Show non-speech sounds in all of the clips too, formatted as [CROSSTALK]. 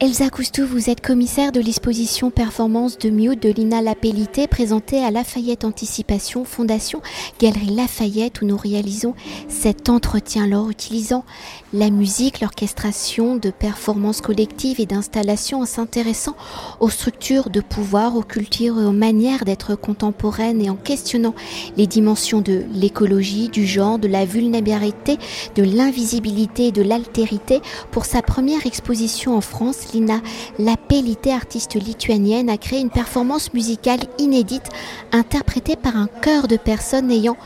Elsa Coustou, vous êtes commissaire de l'exposition Performance de Mute de Lina Lapellité présentée à Lafayette Anticipation, Fondation Galerie Lafayette où nous réalisons cet entretien. Lors utilisant la musique, l'orchestration de performances collectives et d'installations en s'intéressant aux structures de pouvoir, aux cultures et aux manières d'être contemporaines et en questionnant les dimensions de l'écologie, du genre, de la vulnérabilité, de l'invisibilité et de l'altérité pour sa première exposition en France Lina Lapellité, artiste lituanienne, a créé une performance musicale inédite interprétée par un chœur de personnes n'ayant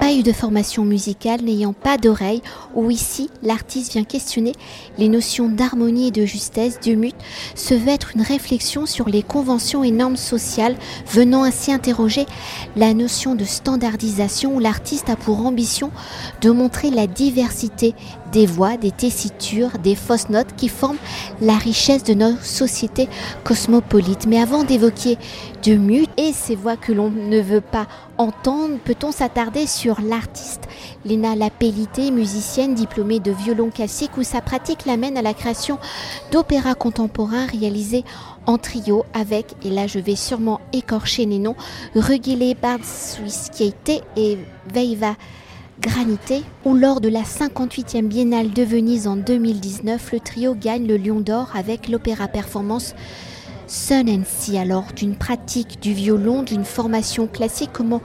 pas eu de formation musicale, n'ayant pas d'oreille, où ici l'artiste vient questionner les notions d'harmonie et de justesse du mute, se veut être une réflexion sur les conventions et normes sociales, venant ainsi interroger la notion de standardisation où l'artiste a pour ambition de montrer la diversité des voix, des tessitures, des fausses notes qui forment la richesse de nos sociétés cosmopolites. Mais avant d'évoquer de mute et ces voix que l'on ne veut pas entendre, peut-on s'attarder sur l'artiste? Léna Lapellité, musicienne diplômée de violon classique où sa pratique l'amène à la création d'opéras contemporains réalisés en trio avec, et là je vais sûrement écorcher les noms, Rugile Bard et Veiva Granité, où lors de la 58e Biennale de Venise en 2019, le trio gagne le Lion d'Or avec l'opéra performance Sun Sea. Alors, d'une pratique du violon, d'une formation classique, comment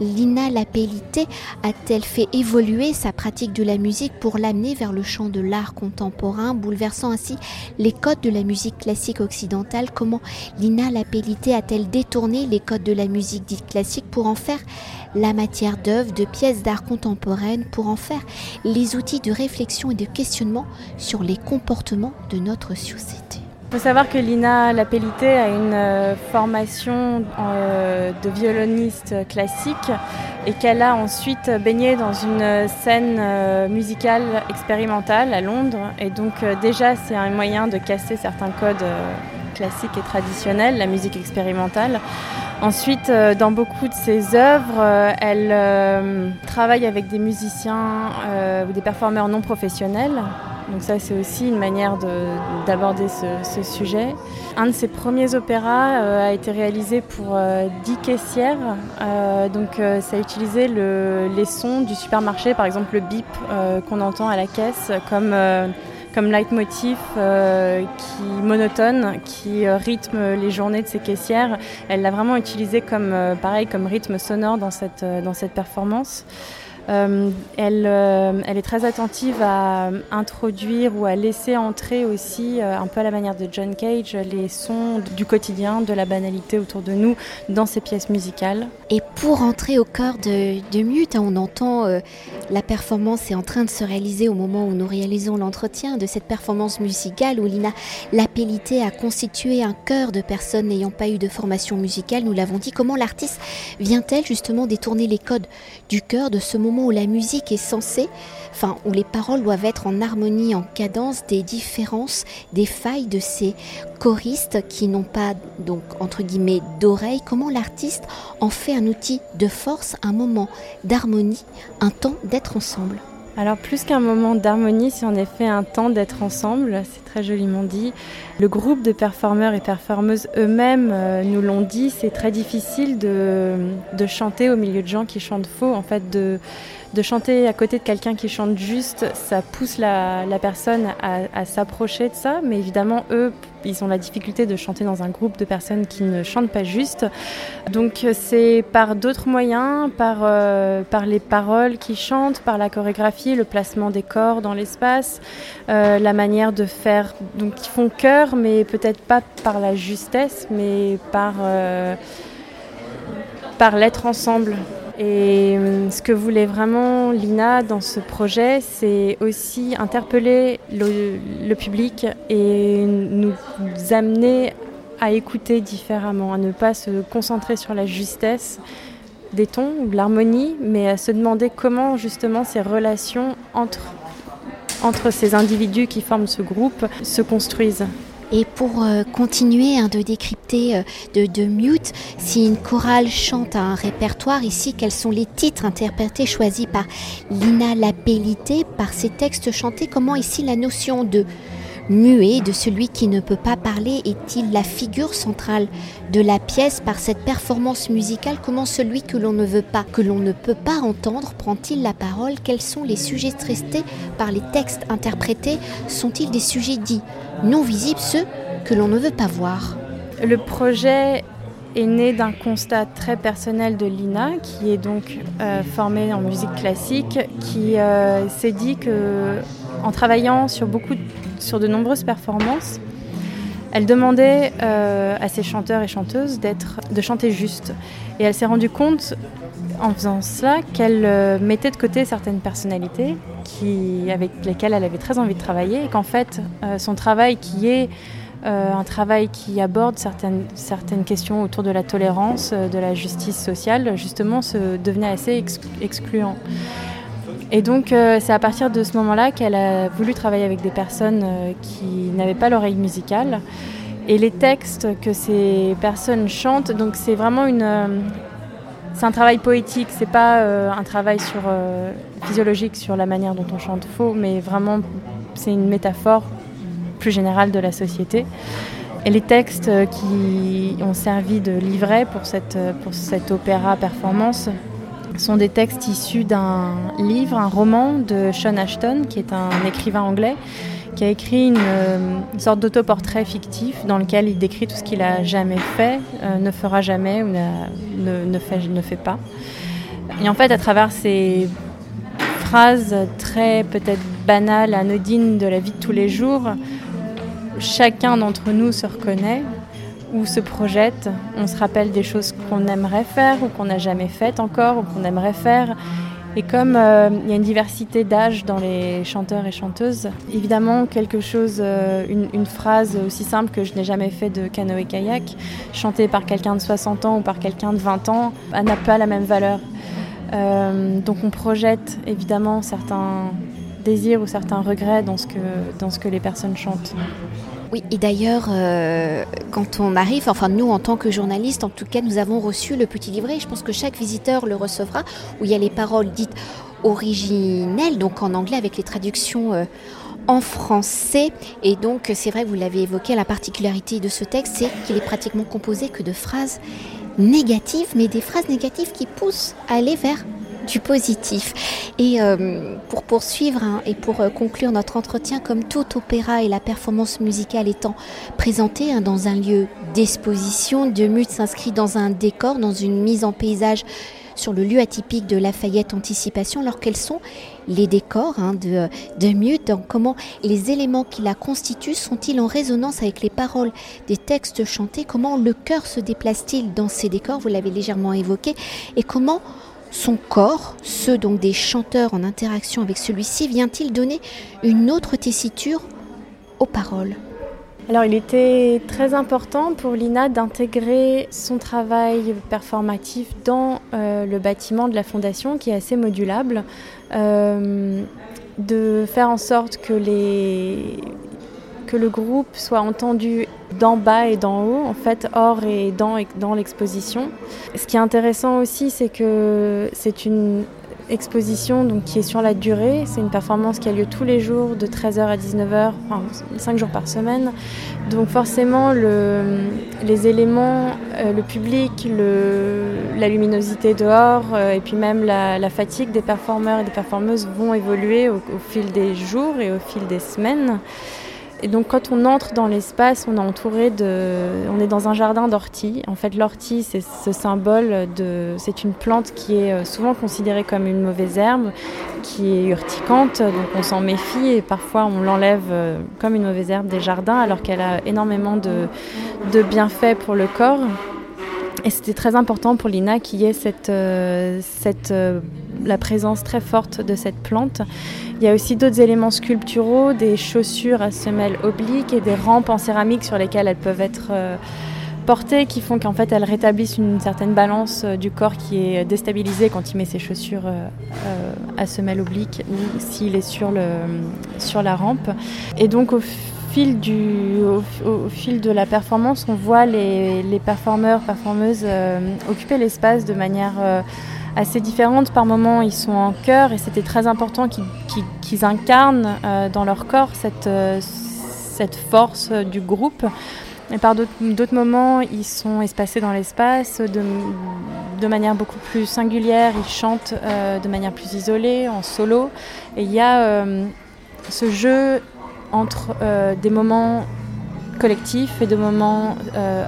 Lina Lapellité a-t-elle fait évoluer sa pratique de la musique pour l'amener vers le champ de l'art contemporain, bouleversant ainsi les codes de la musique classique occidentale? Comment Lina Lapellité a-t-elle détourné les codes de la musique dite classique pour en faire la matière d'œuvre, de pièces d'art contemporaines, pour en faire les outils de réflexion et de questionnement sur les comportements de notre société? Faut savoir que Lina Lapellité a une euh, formation euh, de violoniste classique et qu'elle a ensuite baigné dans une scène euh, musicale expérimentale à Londres. Et donc déjà c'est un moyen de casser certains codes classiques et traditionnels, la musique expérimentale. Ensuite, dans beaucoup de ses œuvres, elle travaille avec des musiciens ou des performeurs non professionnels donc ça, c'est aussi une manière d'aborder ce, sujet. Un de ses premiers opéras euh, a été réalisé pour euh, 10 caissières. Euh, donc ça a utilisé les sons du supermarché, par exemple le bip qu'on entend à la caisse, comme comme leitmotiv qui monotone, qui rythme les journées de ses caissières. Elle l'a vraiment utilisé comme pareil comme rythme sonore dans cette dans cette performance. Euh, elle, euh, elle, est très attentive à introduire ou à laisser entrer aussi, euh, un peu à la manière de John Cage, les sons du quotidien, de la banalité autour de nous dans ses pièces musicales. Et pour entrer au cœur de, Mute, hein, on entend la performance est en train de se réaliser au moment où nous réalisons l'entretien de cette performance musicale où Lina Lapellité a constitué un chœur de personnes n'ayant pas eu de formation musicale. Nous l'avons dit, comment l'artiste vient-elle justement détourner les codes du chœur de ce moment où la musique est censée, enfin où les paroles doivent être en harmonie, en cadence, des différences, des failles de ces choristes qui n'ont pas donc entre guillemets d'oreille, comment l'artiste en fait un outil de force, un moment d'harmonie, un temps d'être ensemble? Alors plus qu'un moment d'harmonie, c'est en effet un temps d'être ensemble, c'est très joliment dit. Le groupe de performeurs et performeuses eux-mêmes euh, nous l'ont dit, c'est très difficile de, de, chanter au milieu de gens qui chantent faux, en fait de, de chanter à côté de quelqu'un qui chante juste, ça pousse la, personne à, s'approcher de ça, mais évidemment, eux, ils ont la difficulté de chanter dans un groupe de personnes qui ne chantent pas juste. Donc c'est par d'autres moyens, par, euh, par les paroles qui chantent, par la chorégraphie, le placement des corps dans l'espace, euh, la manière de faire, donc ils font cœur, mais peut-être pas par la justesse, mais euh, par l'être ensemble. Et euh, ce que voulait vraiment Lina dans ce projet, c'est aussi interpeller le, public et nous amener à écouter différemment, à ne pas se concentrer sur la justesse des tons ou l'harmonie, mais à se demander comment justement ces relations entre, entre ces individus qui forment ce groupe se construisent. Et pour euh, continuer hein, de décrypter euh, de, de, Mute, si une chorale chante un répertoire ici, quels sont les titres interprétés choisis par Lina Lapellité, par ces textes chantés Comment ici la notion de muet, de celui qui ne peut pas parler, est-il la figure centrale de la pièce par cette performance musicale? Comment celui que l'on ne veut pas, que l'on ne peut pas entendre, prend-il la parole? Quels sont les sujets traités par les textes interprétés? Sont-ils des sujets dits non visibles, ceux que l'on ne veut pas voir? Le projet est né d'un constat très personnel de Lina, qui est donc euh, formée en musique classique, qui euh, s'est dit que en travaillant sur beaucoup, sur de nombreuses performances, elle demandait euh, à ses chanteurs et chanteuses de chanter juste. Et elle s'est rendue compte, en faisant cela, qu'elle euh, mettait de côté certaines personnalités qui, avec lesquelles elle avait très envie de travailler, et qu'en fait, euh, son travail qui est un travail qui aborde certaines, certaines questions autour de la tolérance, de la justice sociale, justement, se devenait assez excluant. Et donc euh, c'est à partir de ce moment-là qu'elle a voulu travailler avec des personnes euh, qui n'avaient pas l'oreille musicale. Et les textes que ces personnes chantent, donc c'est vraiment euh, un travail poétique, c'est pas un travail sur, physiologique sur la manière dont on chante faux, mais vraiment c'est une métaphore plus générale de la société. Et les textes qui ont servi de livret pour cette, pour cette opéra performance sont des textes issus d'un livre, un roman de Sean Ashton, qui est un écrivain anglais, qui a écrit une, euh, sorte d'autoportrait fictif dans lequel il décrit tout ce qu'il a jamais fait, euh, ne fera jamais ou ne, ne, fait, ne fait pas. Et en fait, à travers ces phrases très peut-être banales, anodines de la vie de tous les jours, chacun d'entre nous se reconnaît ou se projette. On se rappelle des choses qu'on aimerait faire ou qu'on n'a jamais faites encore ou qu'on aimerait faire. Et comme euh, il y a une diversité d'âge dans les chanteurs et chanteuses, évidemment quelque chose, euh, une, phrase aussi simple que je n'ai jamais fait de canoë-kayak, chantée par quelqu'un de 60 ans ou par quelqu'un de 20 ans, n'a pas la même valeur. Euh, donc on projette évidemment certains désirs ou certains regrets dans ce que, dans ce que les personnes chantent. Oui, et d'ailleurs, euh, quand on arrive, enfin nous en tant que journalistes, en tout cas, nous avons reçu le petit livret. Je pense que chaque visiteur le recevra, où il y a les paroles dites originelles, donc en anglais avec les traductions euh, en français. Et donc, c'est vrai vous l'avez évoqué, la particularité de ce texte, c'est qu'il est pratiquement composé que de phrases négatives, mais des phrases négatives qui poussent à aller vers du positif. Et euh, pour poursuivre hein, et pour euh, conclure notre entretien, comme tout opéra et la performance musicale étant présentée hein, dans un lieu d'exposition, De Mute s'inscrit dans un décor, dans une mise en paysage sur le lieu atypique de Lafayette Anticipation, alors quels sont les décors hein, de, de Mute, comment les éléments qui la constituent sont-ils en résonance avec les paroles des textes chantés, comment le cœur se déplace-t-il dans ces décors, vous l'avez légèrement évoqué, et comment son corps, ceux donc des chanteurs en interaction avec celui-ci, vient-il donner une autre tessiture aux paroles? Alors il était très important pour Lina d'intégrer son travail performatif dans euh, le bâtiment de la fondation qui est assez modulable, euh, de faire en sorte que les le groupe soit entendu d'en bas et d'en haut, en fait, hors et dans, dans l'exposition. Ce qui est intéressant aussi, c'est que c'est une exposition donc, qui est sur la durée. C'est une performance qui a lieu tous les jours de 13h à 19h, enfin 5 jours par semaine. Donc forcément, le, les éléments, euh, le public, la luminosité dehors euh, et puis même la, fatigue des performeurs et des performeuses vont évoluer au fil des jours et au fil des semaines. Et donc quand on entre dans l'espace, on est entouré de, on est dans un jardin d'orties. En fait, l'ortie, c'est ce symbole de, c'est une plante qui est euh, souvent considérée comme une mauvaise herbe, qui est urticante, donc on s'en méfie et parfois on l'enlève euh, comme une mauvaise herbe des jardins, alors qu'elle a énormément de bienfaits pour le corps. Et c'était très important pour Lina qu'il y ait cette, euh, cette, la présence très forte de cette plante. Il y a aussi d'autres éléments sculpturaux, des chaussures à semelles obliques et des rampes en céramique sur lesquelles elles peuvent être euh, portées qui font qu'en fait elles rétablissent une certaine balance euh, du corps qui est déstabilisé quand il met ses chaussures euh, à semelles obliques ou s'il est sur, le, sur la rampe. Et donc au au, fil de la performance, on voit les, les performeurs, performeuses occuper l'espace de manière assez différentes. Par moments, ils sont en chœur et c'était très important qu'ils incarnent dans leur corps cette, force du groupe. Et par d'autres moments, ils sont espacés dans l'espace de, manière beaucoup plus singulière. Ils chantent euh, de manière plus isolée, en solo. Et il y a euh, ce jeu entre euh, des moments collectifs et des moments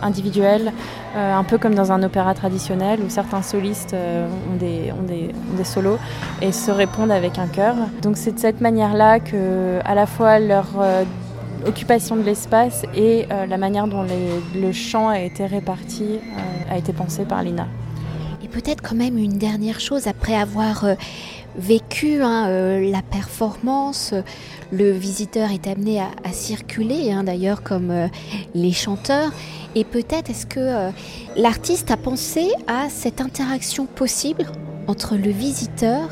individuels, un peu comme dans un opéra traditionnel où certains solistes ont des, ont, des, des, solos et se répondent avec un chœur. Donc c'est de cette manière-là que à la fois leur occupation de l'espace et euh, la manière dont le chant a été réparti euh, a été pensé par Lina. Et peut-être quand même une dernière chose, après avoir euh, vécu hein, la performance, le visiteur est amené à, circuler, hein, d'ailleurs comme les chanteurs. Et peut-être est-ce que l'artiste a pensé à cette interaction possible entre le visiteur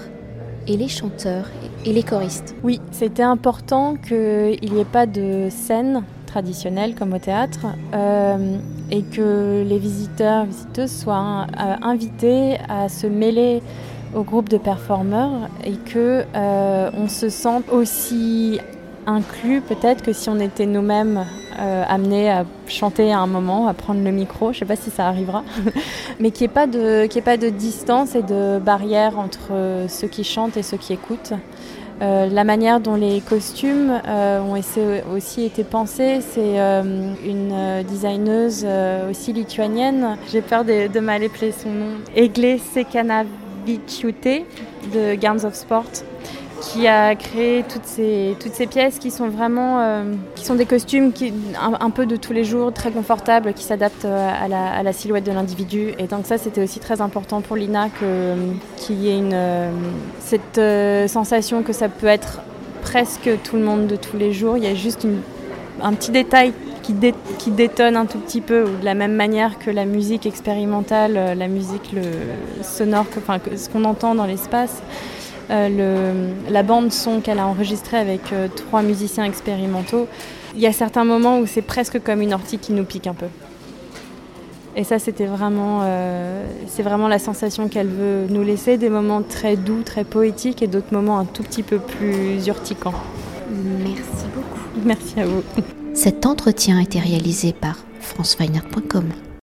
et les chanteurs et les choristes? Oui, c'était important qu'il n'y ait pas de scène traditionnelle comme au théâtre euh, et que les visiteurs, visiteuses soient euh, invités à se mêler au groupe de performeurs et que euh, on se sente aussi inclus peut-être que si on était nous-mêmes euh, amenés à chanter à un moment, à prendre le micro, je ne sais pas si ça arrivera, [LAUGHS] mais qu'il n'y ait, pas de, ait pas de distance et de barrière entre euh, ceux qui chantent et ceux qui écoutent. La manière dont les costumes ont aussi été pensés, c'est une designeuse aussi lituanienne, j'ai peur de, de mal épeler son nom, Egle De Guns of Sport qui a créé toutes ces, toutes ces pièces qui sont vraiment euh, qui sont des costumes qui, un, peu de tous les jours, très confortables, qui s'adaptent euh, à la, à la, silhouette de l'individu. Et donc ça, c'était aussi très important pour Lina qu'il y ait une, euh, cette sensation que ça peut être presque tout le monde de tous les jours. Il y a juste un petit détail qui, qui, détonne un tout petit peu, ou de la même manière que la musique expérimentale, la musique le, sonore, enfin, ce qu'on entend dans l'espace. Euh, la bande son qu'elle a enregistrée avec euh, trois musiciens expérimentaux, il y a certains moments où c'est presque comme une ortie qui nous pique un peu. Et ça, c'était vraiment, euh, c'est vraiment la sensation qu'elle veut nous laisser, des moments très doux, très poétiques et d'autres moments un tout petit peu plus urticants. Merci beaucoup. Merci à vous. Cet entretien a été réalisé par franceweiner.com.